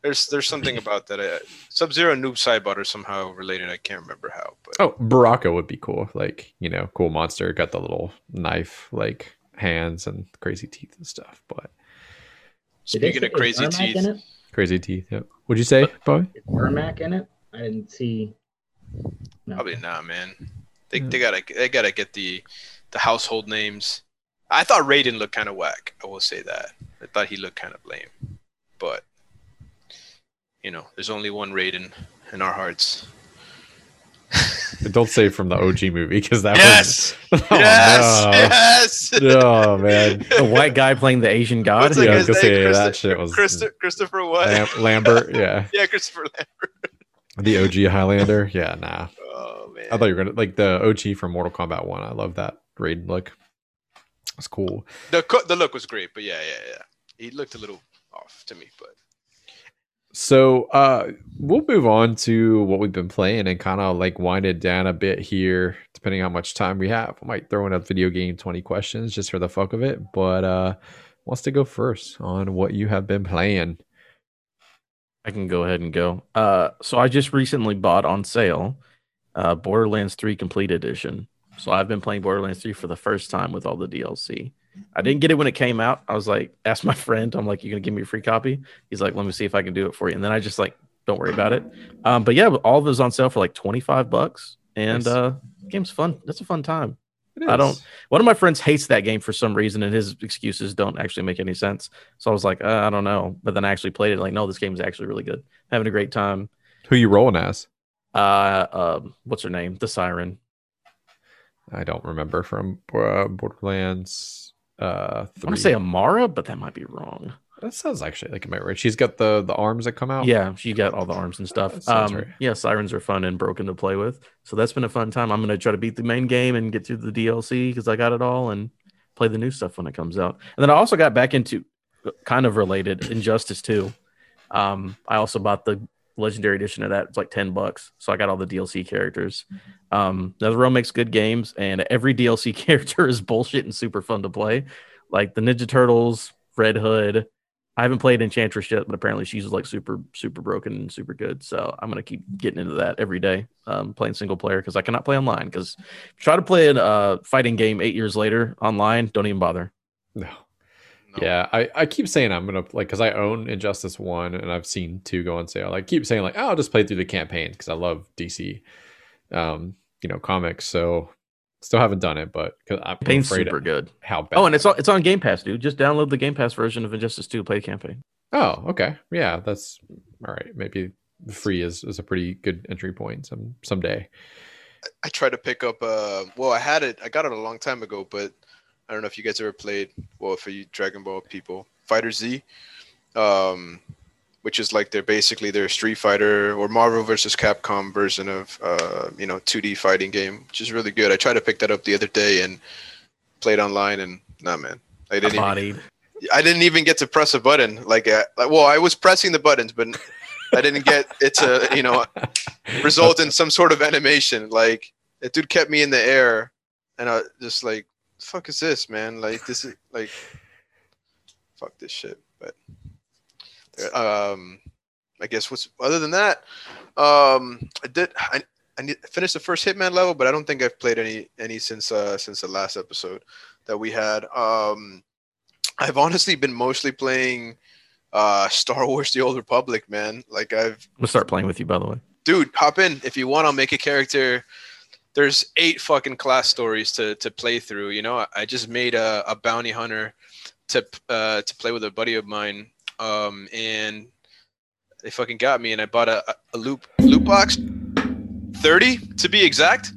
there's there's something about that. Uh, Sub Zero and Noob Saibot are somehow related. I can't remember how. But oh, Baraka would be cool. Like you know, cool monster. Got the little knife like hands and crazy teeth and stuff. But Speaking of crazy teeth, crazy teeth. Yep. What'd you say, Bobby? Is Ermac in it? I didn't see. No. Probably not, man. They, yeah. they gotta they gotta get the the household names. I thought Raiden looked kind of whack. I will say that. I thought he looked kind of lame, but you know, there's only one Raiden in our hearts. Don't say from the OG movie because that Yes, was oh, yes, no. yes. oh man, The white guy playing the Asian god. What's Yeah, I was guy's gonna name? say, yeah, that shit was- Christo- Christopher what? Lam- Lambert, yeah, yeah, Christopher Lambert. the OG Highlander, yeah, nah. Oh man. I thought you were gonna like the OG from Mortal Kombat One. I love that raid look. It's cool. the co- the look was great, but yeah, yeah, yeah. He looked a little off to me, but So uh we'll move on to what we've been playing and kind of like wind it down a bit here, depending on how much time we have. I might throw in a video game 20 questions just for the fuck of it. But uh wants to go first on what you have been playing. I can go ahead and go. Uh, so I just recently bought on sale uh, Borderlands 3 Complete Edition. So I've been playing Borderlands 3 for the first time with all the DLC. I didn't get it when it came out. I was like, asked my friend, I'm like, you're gonna give me a free copy? He's like, let me see if I can do it for you. And then I just like, don't worry about it. Um, but yeah, all of it was on sale for like 25 bucks. And Nice. uh, the game's fun. That's a fun time. I don't- One of my friends hates that game for some reason, and his excuses don't actually make any sense. So I was like, uh, I don't know. But then I actually played it. Like, no, this game is actually really good. Having a great time. Who you rolling as? Uh, um, what's her name? The Siren. I don't remember from uh, Borderlands uh I want three. to say Amara, but that might be wrong. that sounds actually like about right. She's got the the arms that come out. Yeah, she got all the arms and stuff. Um, right. yeah, sirens are fun and broken to play with. So that's been a fun time. I'm gonna try to beat the main game and get through the DLC because I got it all and play the new stuff when it comes out. And then I also got back into kind of related Injustice 2. Um, I also bought the legendary edition of that. It's like 10 bucks. So I got all the DLC characters. Um, NetherRealm makes good games, and every DLC character is bullshit and super fun to play. Like the Ninja Turtles, Red Hood, I haven't played Enchantress yet, but apparently she's like super, super broken and super good. So I'm gonna keep getting into that every day, um, playing single player because I cannot play online. Because try to play a uh, fighting game eight years later online, don't even bother. No. No. Yeah, I, I keep saying I'm gonna like because I own Injustice One and I've seen two go on sale. I keep saying like oh, I'll just play through the campaign because I love DC, um, you know, comics. So still haven't done it, but because I'm Campaign's afraid super of good. how bad. Oh, and it's on, it's on Game Pass, dude. Just download the Game Pass version of Injustice 2 play the campaign. oh okay, yeah, that's all right. Maybe free is, is a pretty good entry point some someday. I tried to pick up. Uh, well, I had it. I got it a long time ago, but I don't know if you guys ever played. Well, for you Dragon Ball people, Fighter Z, um, which is like they're basically their Street Fighter or Marvel versus Capcom version of uh, you know 2D fighting game, which is really good. I tried to pick that up the other day and played online, and nah, man, I didn't. Even, I didn't even get to press a button. Like, uh, well, I was pressing the buttons, but I didn't get it to you know result in some sort of animation. Like that dude kept me in the air, and I just like, fuck is this, man? Like this is like, fuck this shit. But um, I guess what's other than that, um, I did I. I finished the first Hitman level, but I don't think I've played any any since uh since the last episode that we had. Um, I've honestly been mostly playing uh Star Wars: The Old Republic, man. Like I've gonna start playing with you, by the way. dude, hop in if you want. I'll make a character. There's eight fucking class stories to to play through. You know, I, I just made a, a bounty hunter to uh to play with a buddy of mine. Um, and they fucking got me, and I bought a, a loop loot box, thirty to be exact.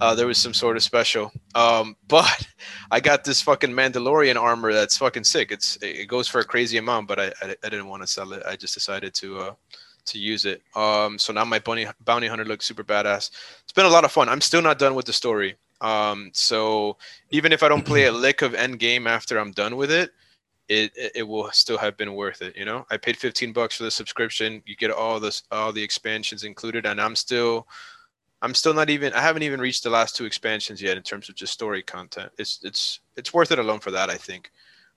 Uh, there was some sort of special. Um, but I got this fucking Mandalorian armor that's fucking sick. It's it goes for a crazy amount, but I I, I didn't want to sell it. I just decided to uh to use it. Um, so now my bunny, bounty hunter looks super badass. It's been a lot of fun. I'm still not done with the story. Um, so even if I don't play a lick of end game after I'm done with it, it, it will still have been worth it. You know, I paid 15 bucks for the subscription. You get all this, all the expansions included, and I'm still, I'm still not even. I haven't even reached the last two expansions yet in terms of just story content. It's it's it's worth it alone for that. I think.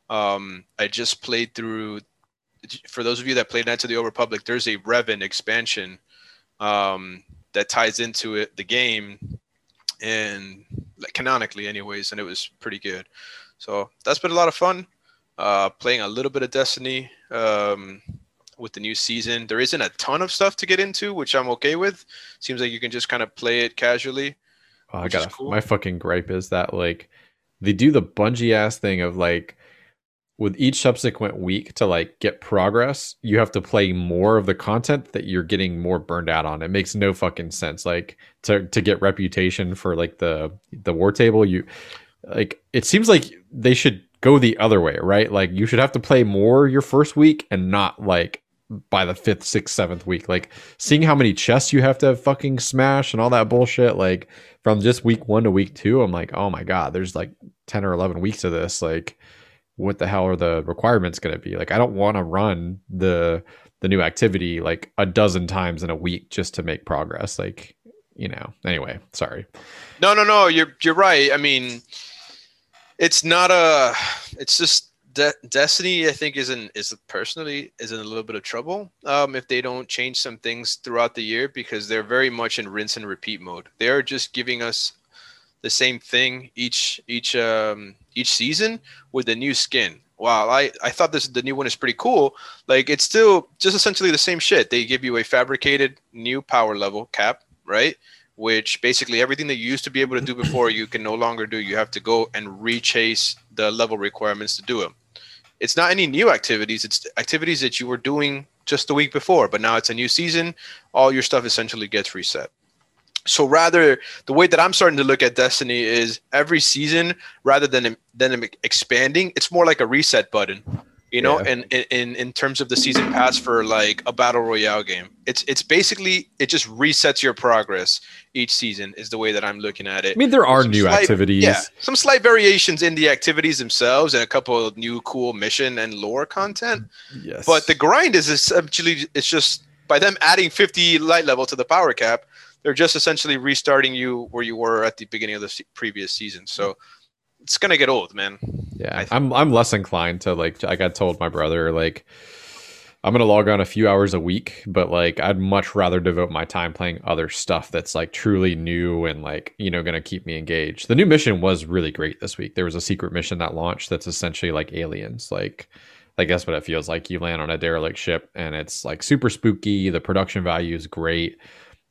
Um, I just played through for those of you that played Knights of the Old Republic, there's a Revan expansion um, that ties into it, the game, and like, canonically, anyways, and it was pretty good. So that's been a lot of fun. Uh, playing a little bit of Destiny um, with the new season. There isn't a ton of stuff to get into, which I'm okay with. Seems like you can just kind of play it casually. Oh, I got cool. my fucking gripe is that like they do the Bungie ass thing of like with each subsequent week to like get progress, you have to play more of the content that you're getting more burned out on. It makes no fucking sense. Like to to get reputation for like the the war table, you like it seems like they should go the other way, right? Like you should have to play more your first week and not like by the fifth, sixth, seventh week. Like seeing how many chests you have to fucking smash and all that bullshit. Like from just week one to week two, I'm like, oh my god, there's like ten or eleven weeks of this. Like, what the hell are the requirements going to be? Like, I don't want to run the the new activity like a dozen times in a week just to make progress. Like, you know. Anyway, sorry. No, no, no. You're you're right. I mean, it's not a. It's just De- Destiny, I think, is in is personally is in a little bit of trouble um, if they don't change some things throughout the year because they're very much in rinse and repeat mode. They are just giving us the same thing each each um, each season with a new skin. Wow, I, I thought this the new one is pretty cool. Like it's still just essentially the same shit. They give you a fabricated new power level cap, right? which basically everything that you used to be able to do before you can no longer do. You have to go and rechase the level requirements to do them it's not any new activities it's activities that you were doing just the week before but now it's a new season all your stuff essentially gets reset so rather the way that i'm starting to look at destiny is every season rather than than expanding it's more like a reset button you know yeah. and in in terms of the season pass for like a battle royale game. It's it's basically it just resets your progress each season is the way that i'm looking at it. I mean there are some new slight, activities. yeah some slight variations in the activities themselves and a couple of new cool mission and lore content. Yes. But the grind is essentially it's just by them adding 50 light level to the power cap they're just essentially restarting you where you were at the beginning of the previous season so it's gonna get old, man. Yeah, I'm I'm less inclined to like. I got told my brother like I'm gonna log on a few hours a week, but like I'd much rather devote my time playing other stuff that's like truly new and like you know gonna keep me engaged. The new mission was really great this week. There was a secret mission that launched that's essentially like aliens. Like I guess what it feels like. You land on a derelict ship and it's like super spooky. The production value is great.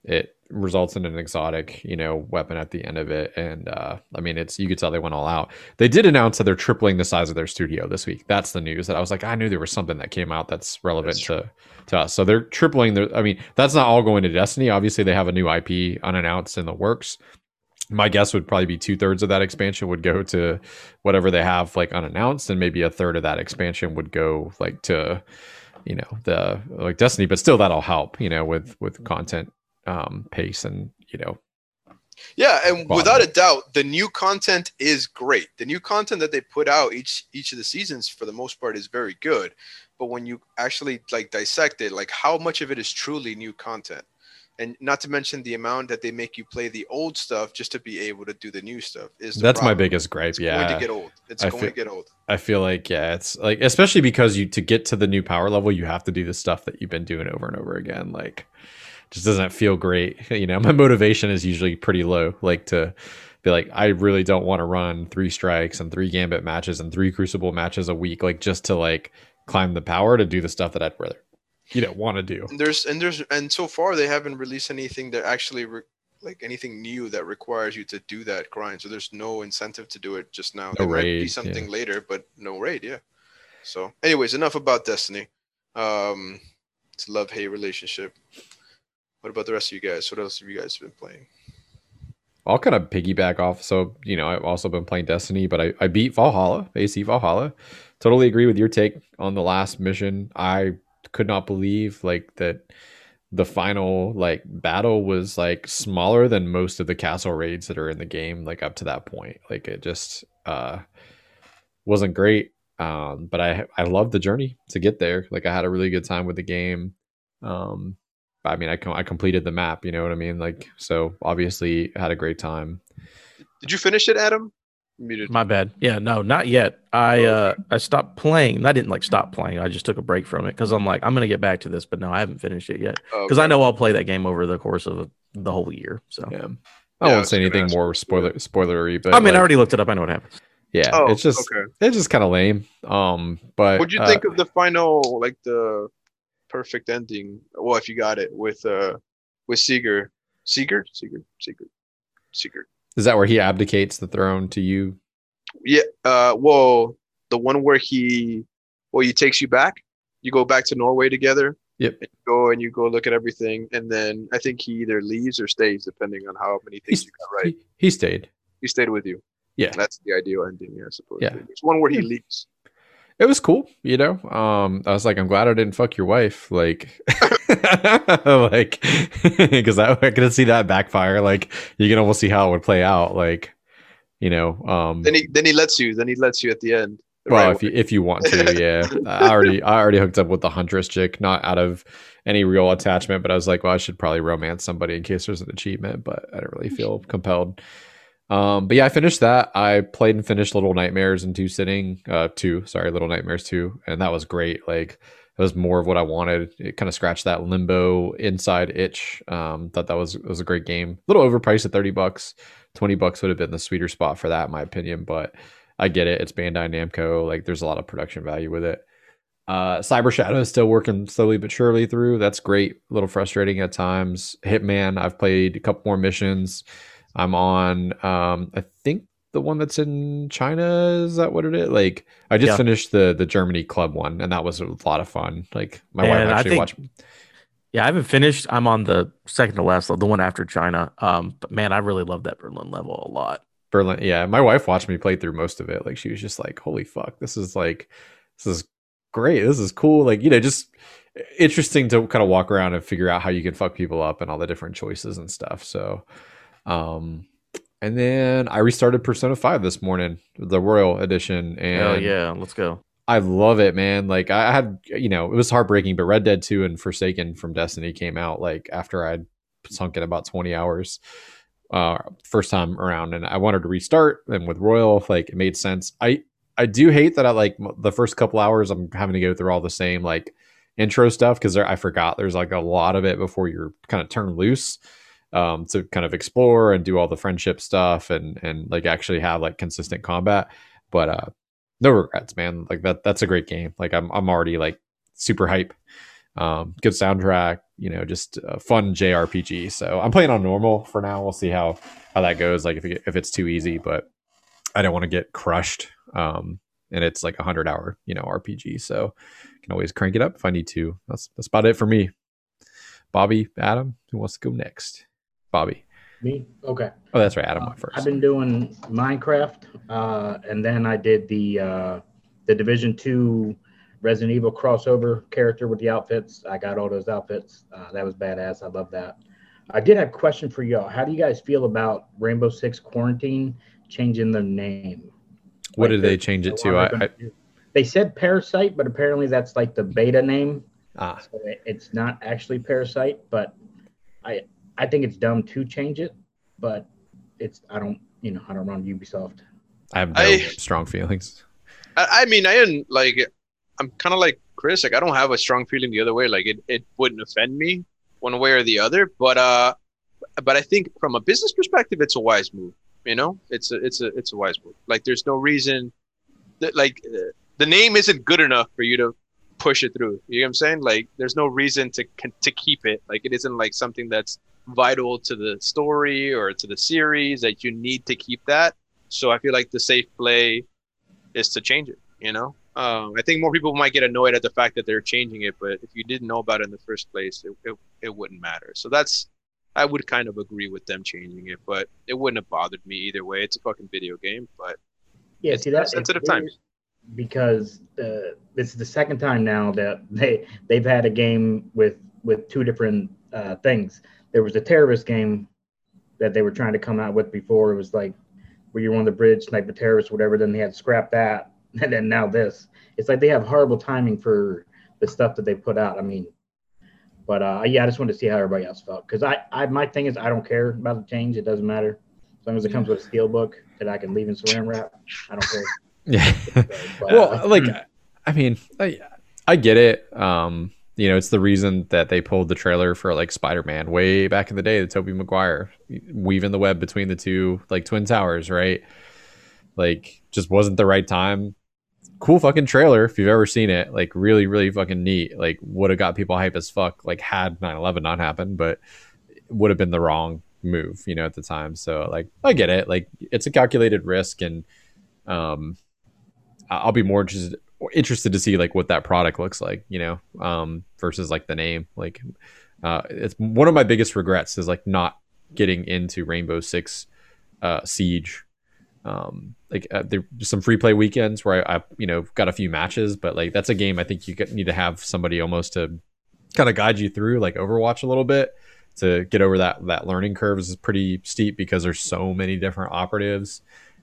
It results in an exotic, you know, weapon at the end of it. And uh, I mean, it's you could tell they went all out. They did announce that they're tripling the size of their studio this week. That's the news that I was like, I knew there was something that came out that's relevant that's to to us. So they're tripling their. I mean, that's not all going to Destiny. Obviously, they have a new IP unannounced in the works. My guess would probably be two thirds of that expansion would go to whatever they have like unannounced, and maybe a third of that expansion would go like to you know the like destiny but still that'll help you know with with content um, pace and you know yeah and quality. without a doubt the new content is great. The new content that they put out each each of the seasons for the most part is very good. But when you actually like dissect it like how much of it is truly new content? And not to mention the amount that they make you play the old stuff just to be able to do the new stuff is that's problem. my biggest gripe it's yeah going to get old. It's I going feel, to get old. I feel like yeah it's like especially because you to get to the new power level you have to do the stuff that you've been doing over and over again like just doesn't feel great. You know, my motivation is usually pretty low. Like to be like, I really don't want to run three strikes and three gambit matches and three crucible matches a week, like just to like climb the power to do the stuff that I'd rather, you know, want to do. And there's and there's and so far they haven't released anything that actually re- like anything new that requires you to do that grind. So there's no incentive to do it just now. No there raid, might be something yeah. later, but no raid. Yeah. So, anyways, enough about Destiny. Um, it's a love hate relationship. What about the rest of you guys? What else have you guys been playing? I'll kind of piggyback off. So, you know, I've also been playing Destiny, but I, I beat Valhalla, AC Valhalla. Totally agree with your take on the last mission. I could not believe like that the final like battle was like smaller than most of the castle raids that are in the game, like up to that point. Like it just uh wasn't great. Um, but I I loved the journey to get there. Like I had a really good time with the game. Um, I mean, I com- I completed the map. You know what I mean? Like, so obviously had a great time. Did you finish it, Adam? Muted. My bad. Yeah, no, not yet. I oh, uh I stopped playing. I didn't like stop playing. I just took a break from it because I'm like I'm gonna get back to this, but no, I haven't finished it yet because okay. I know I'll play that game over the course of the whole year. So yeah, I yeah, won't I say anything more spoiler spoilery. But I mean, like, I already looked it up. I know what happens. Yeah, oh, it's just okay. it's just kind of lame. Um, but what'd you uh, think of the final, like the perfect ending. Well, if you got it with uh with Sigurd, Sigurd, Sigurd, Sigurd, Sigurd. Is that where he abdicates the throne to you? Yeah. Uh. Well, the one where he, well, he takes you back. You go back to Norway together. Yep. And you go and you go look at everything, and then I think he either leaves or stays, depending on how many things He's- you got right. He, he stayed. He stayed with you. Yeah. That's the ideal ending, I suppose. Yeah. There's one where he leaves. It was cool, you know. Um, I was like, I'm glad I didn't fuck your wife, like, like, because I, I could see that backfire. Like, you can almost see how it would play out. Like, you know, um, Then he then he lets you. Then he lets you at the end. the well, right if you if you want to, yeah. I already I already hooked up with the huntress chick, not out of any real attachment, but I was like, well, I should probably romance somebody in case there's an achievement, but I don't really feel compelled. Um, but yeah, I finished that. I played and finished Little Nightmares in two sitting, uh, two, sorry, Little Nightmares two, and that was great. Like it was more of what I wanted. It kind of scratched that limbo inside itch. Um, thought that was was a great game. A little overpriced at thirty bucks. Twenty bucks would have been the sweeter spot for that, in my opinion. But I get it. It's Bandai Namco. Like there's a lot of production value with it. Uh, Cyber Shadow is still working slowly but surely through. That's great. A little frustrating at times. Hitman, I've played a couple more missions. I'm on. Um, I think the one that's in China is that what it is? Like I just Yeah. finished the the Germany club one, and that was a lot of fun. Like my And wife I actually think- watched. Yeah, I haven't finished. I'm on the second to last, level, the one after China. Um, but man, I really love that Berlin level a lot. Berlin. Yeah, my wife watched me play through most of it. Like she was just like, "Holy fuck, this is like, this is great. This is cool." Like you know, just interesting to kind of walk around and figure out how you can fuck people up and all the different choices and stuff. So, um, and then I restarted Persona Five this morning, the Royal Edition, and Hell yeah, let's go. I love it, man. Like I had, you know, it was heartbreaking, but Red Dead 2 and Forsaken from Destiny came out like after I'd sunk in about 20 hours uh first time around and I wanted to restart and with Royal like it made sense. I I do hate that I like the first couple hours I'm having to go through all the same like intro stuff because I forgot there's like a lot of it before you're kind of turned loose um to kind of explore and do all the friendship stuff and and like actually have like consistent combat. But uh no regrets, man. Like that that's a great game. Like I'm I'm already like super hype. Um good soundtrack, you know, just fun JRPG. So I'm playing on normal for now. We'll see how how that goes like if it, if it's too easy, but I don't want to get crushed. Um and it's like a 100 hour, you know, RPG. So I can always crank it up if I need to. That's that's about it for me. Bobby, Adam, who wants to go next? Bobby. Me? Okay. Oh, that's right. Adam Uh, went first. I've been doing Minecraft, uh, and then I did the uh, the Division Two Resident Evil crossover character with the outfits. I got all those outfits. Uh, that was badass. I love that. I did have a question for y'all. How do you guys feel about Rainbow Six Quarantine changing the name? what Like did they change it to? I, I they said Parasite, but apparently that's like the beta name. ah, So it- it's not actually Parasite, but I I think it's dumb to change it, but it's I don't you know I don't run Ubisoft. I have no I- strong feelings. I, I mean, I didn't like. I'm kind of like Chris. Like, I don't have a strong feeling the other way. Like, it, it wouldn't offend me one way or the other. But uh, but I think from a business perspective, it's a wise move. You know, it's a it's a it's a wise move. Like, there's no reason that like uh, the name isn't good enough for you to push it through. You know what I'm saying? Like, there's no reason to to keep it. Like, it isn't like something that's vital to the story or to the series that you need to keep that. So I feel like the safe play is to change it. You know, um, I think more people might get annoyed at the fact that they're changing it, but if you didn't know about it in the first place, it, it, it wouldn't matter. So that's I would kind of agree with them changing it, but it wouldn't have bothered me either way. It's a fucking video game, but Yeah, see that's sensitive times. because uh, this is the second time now that they they've had a game with with two different uh, things. There was a terrorist game that they were trying to come out with before. It was like where you're on the bridge, snipe the terrorists, whatever. Then they had scrap that, and then now this. It's like they have horrible timing for the stuff that they put out. I mean, but uh, yeah, I just wanted to see how everybody else felt because I, I my thing is I don't care about the change. It doesn't matter as long as it comes with a steel book that I can leave in saran wrap. I don't care. Yeah. But, well, uh, like, I mean, I, I get it. Um, you know, it's the reason that they pulled the trailer for like Spider-Man way back in the day, the Tobey Maguire, weaving the web between the two like twin towers, right? Like, just wasn't the right time. Cool fucking trailer if you've ever seen it. Like, really, really fucking neat. Like, would have got people hype as fuck. Like, had 9/11 not happened, but would have been the wrong move, you know, at the time. So, like, I get it. Like, it's a calculated risk, and um, I'll be more interested interested to see like what that product looks like, you know, um, versus like the name. Like, uh, it's one of my biggest regrets is like not getting into Rainbow Six uh, Siege. Um, like uh, there's some free play weekends where I, I, you know, got a few matches, but like that's a game I think you need to have somebody almost to kind of guide you through, like Overwatch a little bit to get over that that learning curve is pretty steep because there's so many different operatives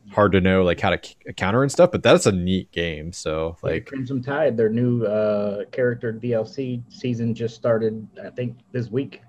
hard to know like how to c- counter and stuff but that's a neat game so like crimson tide their new uh character dlc season just started i think this week.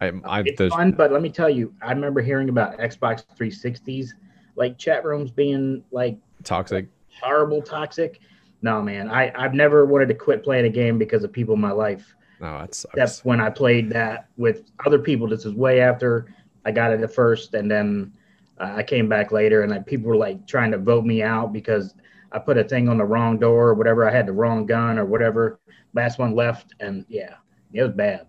I'm i it's fun but let me tell you i remember hearing about xbox 360s like chat rooms being like toxic. horrible toxic. No man i i've never wanted to quit playing a game because of people in my life. No that's that's when i played that with other people this is way after i got it at first and then uh, I came back later and like people were like trying to vote me out because I put a thing on the wrong door or whatever. I had the wrong gun or whatever. Last one left, and yeah, it was bad.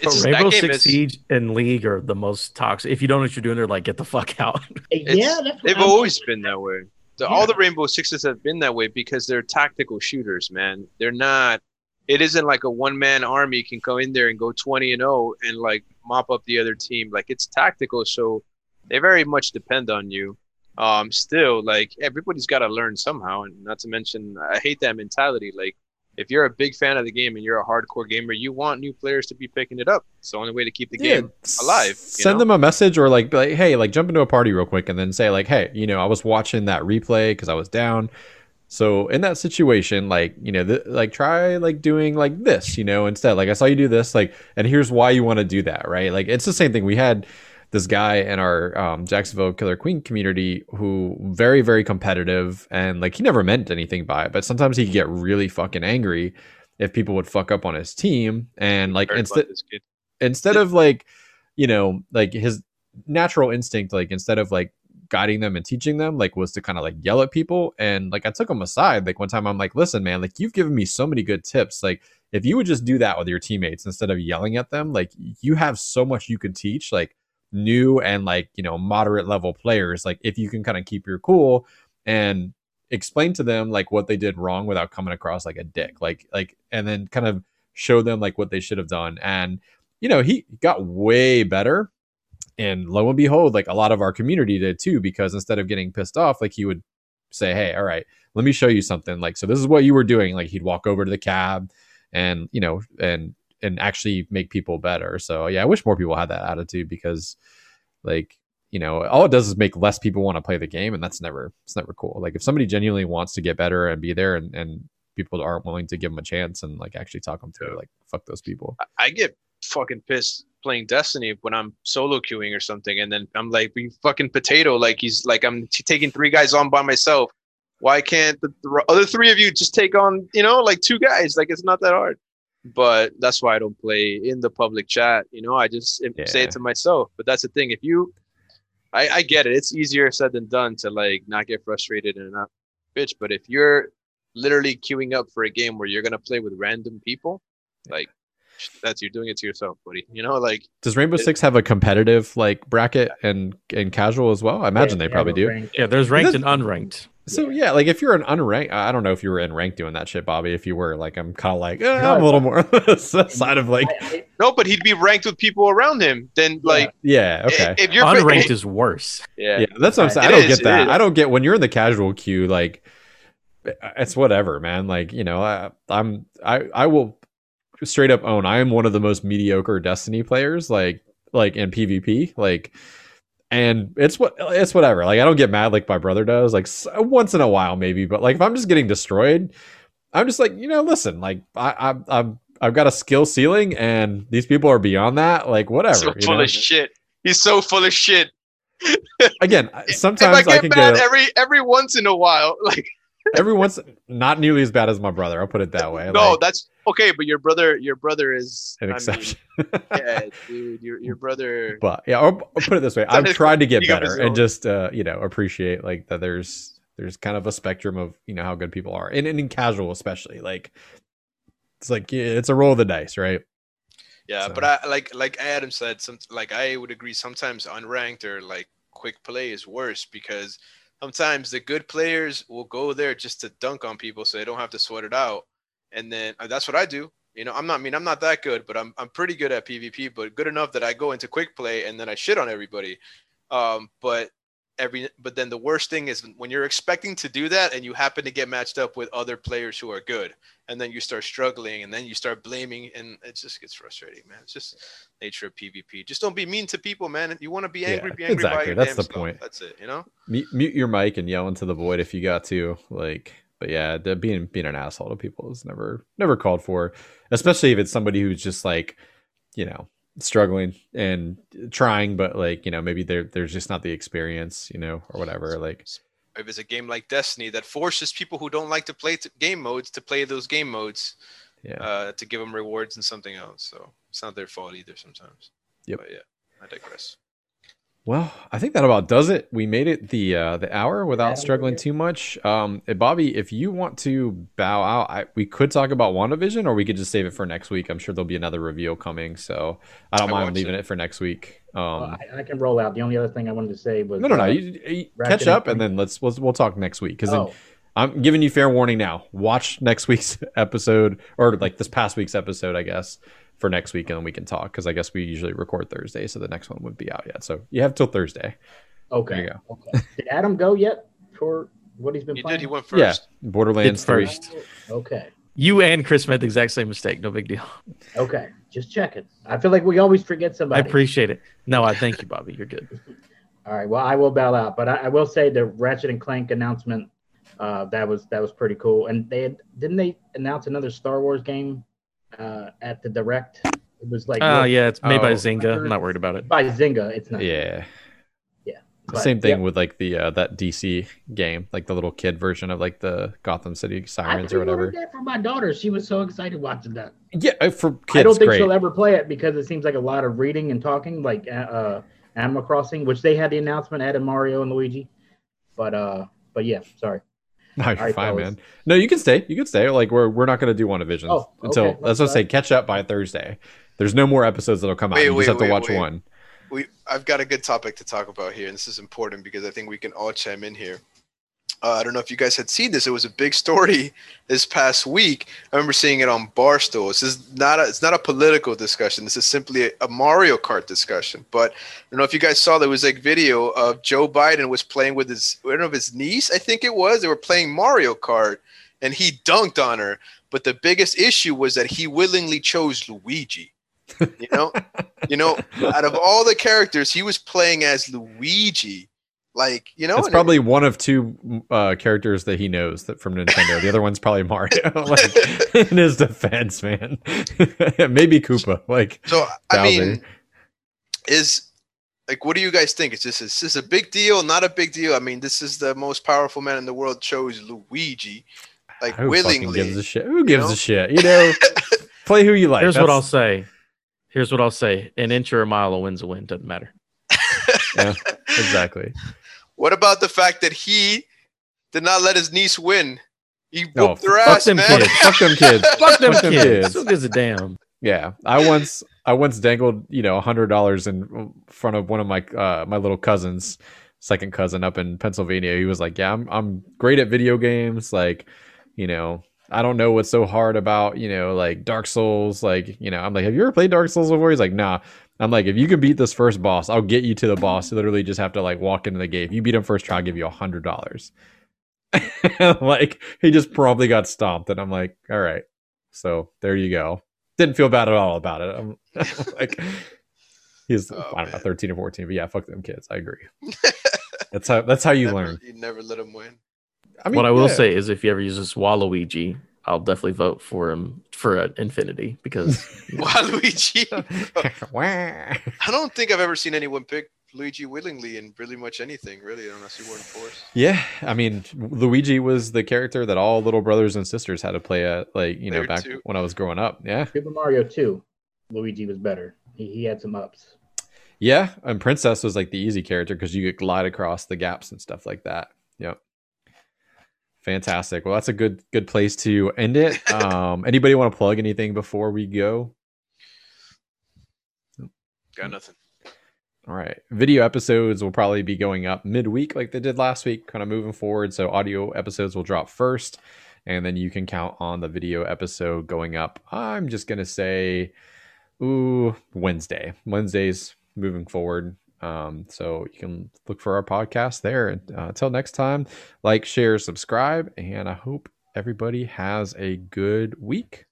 It's Rainbow Six is... Siege and League are the most toxic. If you don't know what you're doing, they're like, get the fuck out. yeah, they've I'm always been that way. The, yeah. All the Rainbow Sixes have been that way because they're tactical shooters, man. They're not. It isn't like a one man army can go in there and go 20 and 0 and like mop up the other team. Like it's tactical, so they very much depend on you. Um, still, like everybody's got to learn somehow, and not to mention, I hate that mentality. Like, if you're a big fan of the game and you're a hardcore gamer, you want new players to be picking it up. It's the only way to keep the yeah, game alive. Send know? them a message or like, like, hey, like jump into a party real quick, and then say like, hey, you know, I was watching that replay because I was down. So in that situation, like you know, th- like try like doing like this, you know, instead. Like I saw you do this, like, and here's why you want to do that, right? Like it's the same thing. We had this guy in our um, Jacksonville Killer Queen community who very very competitive and like he never meant anything by it, but sometimes he could get really fucking angry if people would fuck up on his team and like instead instead of like you know like his natural instinct like instead of like guiding them and teaching them like was to kind of like yell at people and like I took him aside like one time I'm like listen man like you've given me so many good tips like if you would just do that with your teammates instead of yelling at them like you have so much you can teach like new and like you know moderate level players like if you can kind of keep your cool and explain to them like what they did wrong without coming across like a dick like like and then kind of show them like what they should have done. And you know he got way better and lo and behold like a lot of our community did too because instead of getting pissed off like he would say hey all right let me show you something. Like so this is what you were doing like he'd walk over to the cab and you know and and actually make people better. So yeah, I wish more people had that attitude because like you know all it does is make less people want to play the game and that's never it's never cool. Like if somebody genuinely wants to get better and be there and, and people aren't willing to give them a chance and like actually talk them through like fuck those people. I get fucking pissed playing destiny when i'm solo queuing or something and then i'm like you fucking potato like he's like i'm t- taking three guys on by myself. Why can't the, the other three of you just take on you know like two guys? Like it's not that hard but that's why I don't play in the public chat. You know, I just yeah. say it to myself. But that's the thing. If you, I, I get it. It's easier said than done to like not get frustrated and not bitch. But if you're literally queuing up for a game where you're gonna play with random people, like that's you're doing it to yourself, buddy. You know, like does Rainbow it, Six have a competitive like bracket and and casual as well? I imagine yeah, they probably do. Yeah, there's ranked and unranked. So yeah. yeah. like if you're an unranked, I don't know if you were in rank doing that shit, Bobby. If you were, like, I'm kind of like, eh, no, I'm a little more side of like, no, but he'd be ranked with people around him. Then like, yeah, okay. If you're unranked is worse. Yeah, yeah, that's what I'm saying. I don't is, get that. I don't get when you're in the casual queue, like, it's whatever, man. Like, you know, I, I'm, I, I will straight up own I am one of the most mediocre Destiny players, like, like in PvP, like and it's what it's whatever. Like I don't get mad like my brother does. Like once in a while maybe, but like if I'm just getting destroyed, I'm just like you know, listen, like I, I'm I'm I've got a skill ceiling, and these people are beyond that. Like whatever. So full know? of shit. He's so full of shit. Again, sometimes I, I, can get every every once in a while. Like everyone's not nearly as bad as my brother. I'll put it that way. No, like, that's okay. But your brother, your brother is an I exception. Mean, yeah, dude, your your brother. But yeah, I'll, I'll put it this way: I've tried to get better and just uh, you know appreciate like that. There's there's kind of a spectrum of you know how good people are, and, and in casual especially. Like it's like yeah, it's a roll of the dice, right? Yeah, so. but I like like Adam said, some like I would agree. Sometimes unranked or like quick play is worse because sometimes the good players will go there just to dunk on people so they don't have to sweat it out. And then uh, that's what I do. You know, I'm not I mean I'm not that good, but I'm I'm pretty good at PvP, but good enough that I go into quick play and then I shit on everybody. Um, but every but then the worst thing is when you're expecting to do that and you happen to get matched up with other players who are good and then you start struggling and then you start blaming and it just gets frustrating man. It's just nature of pvp just don't be mean to people man. You want to be angry Yeah, be angry exactly. by your That's the point. that's it you know? Mute, mute your mic and yell into the void if you got to like but yeah the, being being an asshole to people is never never called for especially if it's somebody who's just like you know struggling and trying but like you know maybe there there's just not the experience you know or whatever like. If it's a game like destiny that forces people who don't like to play t- game modes to play those game modes yeah. uh, to give them rewards and something else so it's not their fault either sometimes. Yep. but yeah i digress Well, I think that about does it. We made it the uh, the hour without Adam, struggling too much. Um, eh, Bobby, if you want to bow out, I, we could talk about WandaVision, or we could just save it for next week. I'm sure there'll be another reveal coming, so I don't I mind leaving it. it for next week. Um, I, I can roll out. The only other thing I wanted to say was no, no, no. uh, You, you catch up, and then let's we'll, we'll talk next week because oh, I'm giving you fair warning now. Watch next week's episode, or like this past week's episode, I guess, for next week, and then we can talk because I guess we usually record Thursday, so the next one would be out yet. So you have till Thursday. There okay. you go. okay. Did Adam go yet for what he's been he playing? did he went Yeah, first Borderlands It's first. Okay. You and Chris made the exact same mistake. No big deal. Okay. Just checking. I feel like we always forget somebody. I appreciate it. No, I thank you, Bobby. You're good. All right. Well, I will bow out, but I, I will say the Ratchet and Clank announcement. Uh, that was that was pretty cool. And they had, didn't they announce another Star Wars game uh, at the direct? It was like Oh, yeah, it's made by Oh. Zynga. I'm not worried about it. by Zynga. It's not. Yeah. Yeah. But, Same thing yeah. with like the uh, that DC game, like the little kid version of like the Gotham City I Sirens or pre-ordered whatever. that for my daughter. She was so excited watching that. Yeah, uh, for kids, I don't think great. she'll ever play it because it seems like a lot of reading and talking, like uh, uh, Animal Crossing, which they had the announcement added Mario and Luigi. But uh, but yeah, sorry. No, you're right, fine, fellas. man. No, you can stay. You can stay. Like we're we're not gonna do WandaVision Oh, until okay. let's just say catch up by Thursday. There's no more episodes that'll come out. You wait, just have to watch wait. one. we I've got a good topic to talk about here, and this is important because I think we can all chime in here. Uh, I don't know if you guys had seen this. It was a big story this past week. I remember seeing it on Barstool. This is not a, it's not a political discussion. This is simply a, a Mario Kart discussion. But I don't know if you guys saw there was like video of Joe Biden was playing with his I don't know if his niece. I think it was. They were playing Mario Kart, and he dunked on her. But the biggest issue was that he willingly chose Luigi. You know, you know, out of all the characters, he was playing as Luigi. Like, you know, It's and probably one of two uh, characters that he knows that from Nintendo. the other one's probably Mario. like in his defense, man. Maybe Koopa. Like so I Bowser. mean, is like, what do you guys think? Is this is this a big deal? Not a big deal? I mean, this is the most powerful man in the world chose Luigi, like who fucking willingly. gives a shit? Who gives know? a shit? You know, play who you like. Here's what I'll say. Here's what I'll say. An inch or a mile, a win's a win. Doesn't matter. Yeah, exactly. What about the fact that he did not let his niece win? He No, whooped her fuck ass, them man. kids. Fuck them kids. Fuck them Fuck them kids. kids. Who gives a damn? Yeah, I once I once dangled you know a hundred dollars in front of one of my uh, my little cousins, second cousin up in Pennsylvania. He was like, "Yeah, I'm I'm great at video games. Like, you know, I don't know what's so hard about you know like Dark Souls. Like, you know, I'm like, have you ever played Dark Souls before? He's like, Nah. I'm like, if you can beat this first boss, I'll get you to the boss. You literally just have to like walk into the gate. If you beat him first try, I'll give you a hundred dollars. like he just probably got stomped, and I'm like, all right. So there you go. Didn't feel bad at all about it. I'm like, he's Oh, I don't know, 13 or 14, but yeah, fuck them kids. I agree. That's how that's how you Never- learn. You never let him win. I mean, what I will yeah. say is, if you ever uses Waluigi, I'll definitely vote for him for uh, Infinity because Waluigi. I don't think I've ever seen anyone pick Luigi willingly in really much anything, really, unless you weren't forced. yeah, I mean, Luigi was the character that all little brothers and sisters had to play at, like you know, There back too. when I was growing up. Yeah, Super Mario 2, Luigi was better. He, he had some ups. yeah, and Princess was like the easy character because you could glide across the gaps and stuff like that. Yep. Fantastic. Well, that's a good good place to end it. Um, anybody want to plug anything before we go? Got nothing. All right. Video episodes will probably be going up midweek like they did last week, kind of moving forward. So audio episodes will drop first, and then you can count on the video episode going up. I'm just going to say, ooh, Wednesday. Wednesdays moving forward. Um, so you can look for our podcast there. Uh, until next time, like, share, subscribe, and I hope everybody has a good week.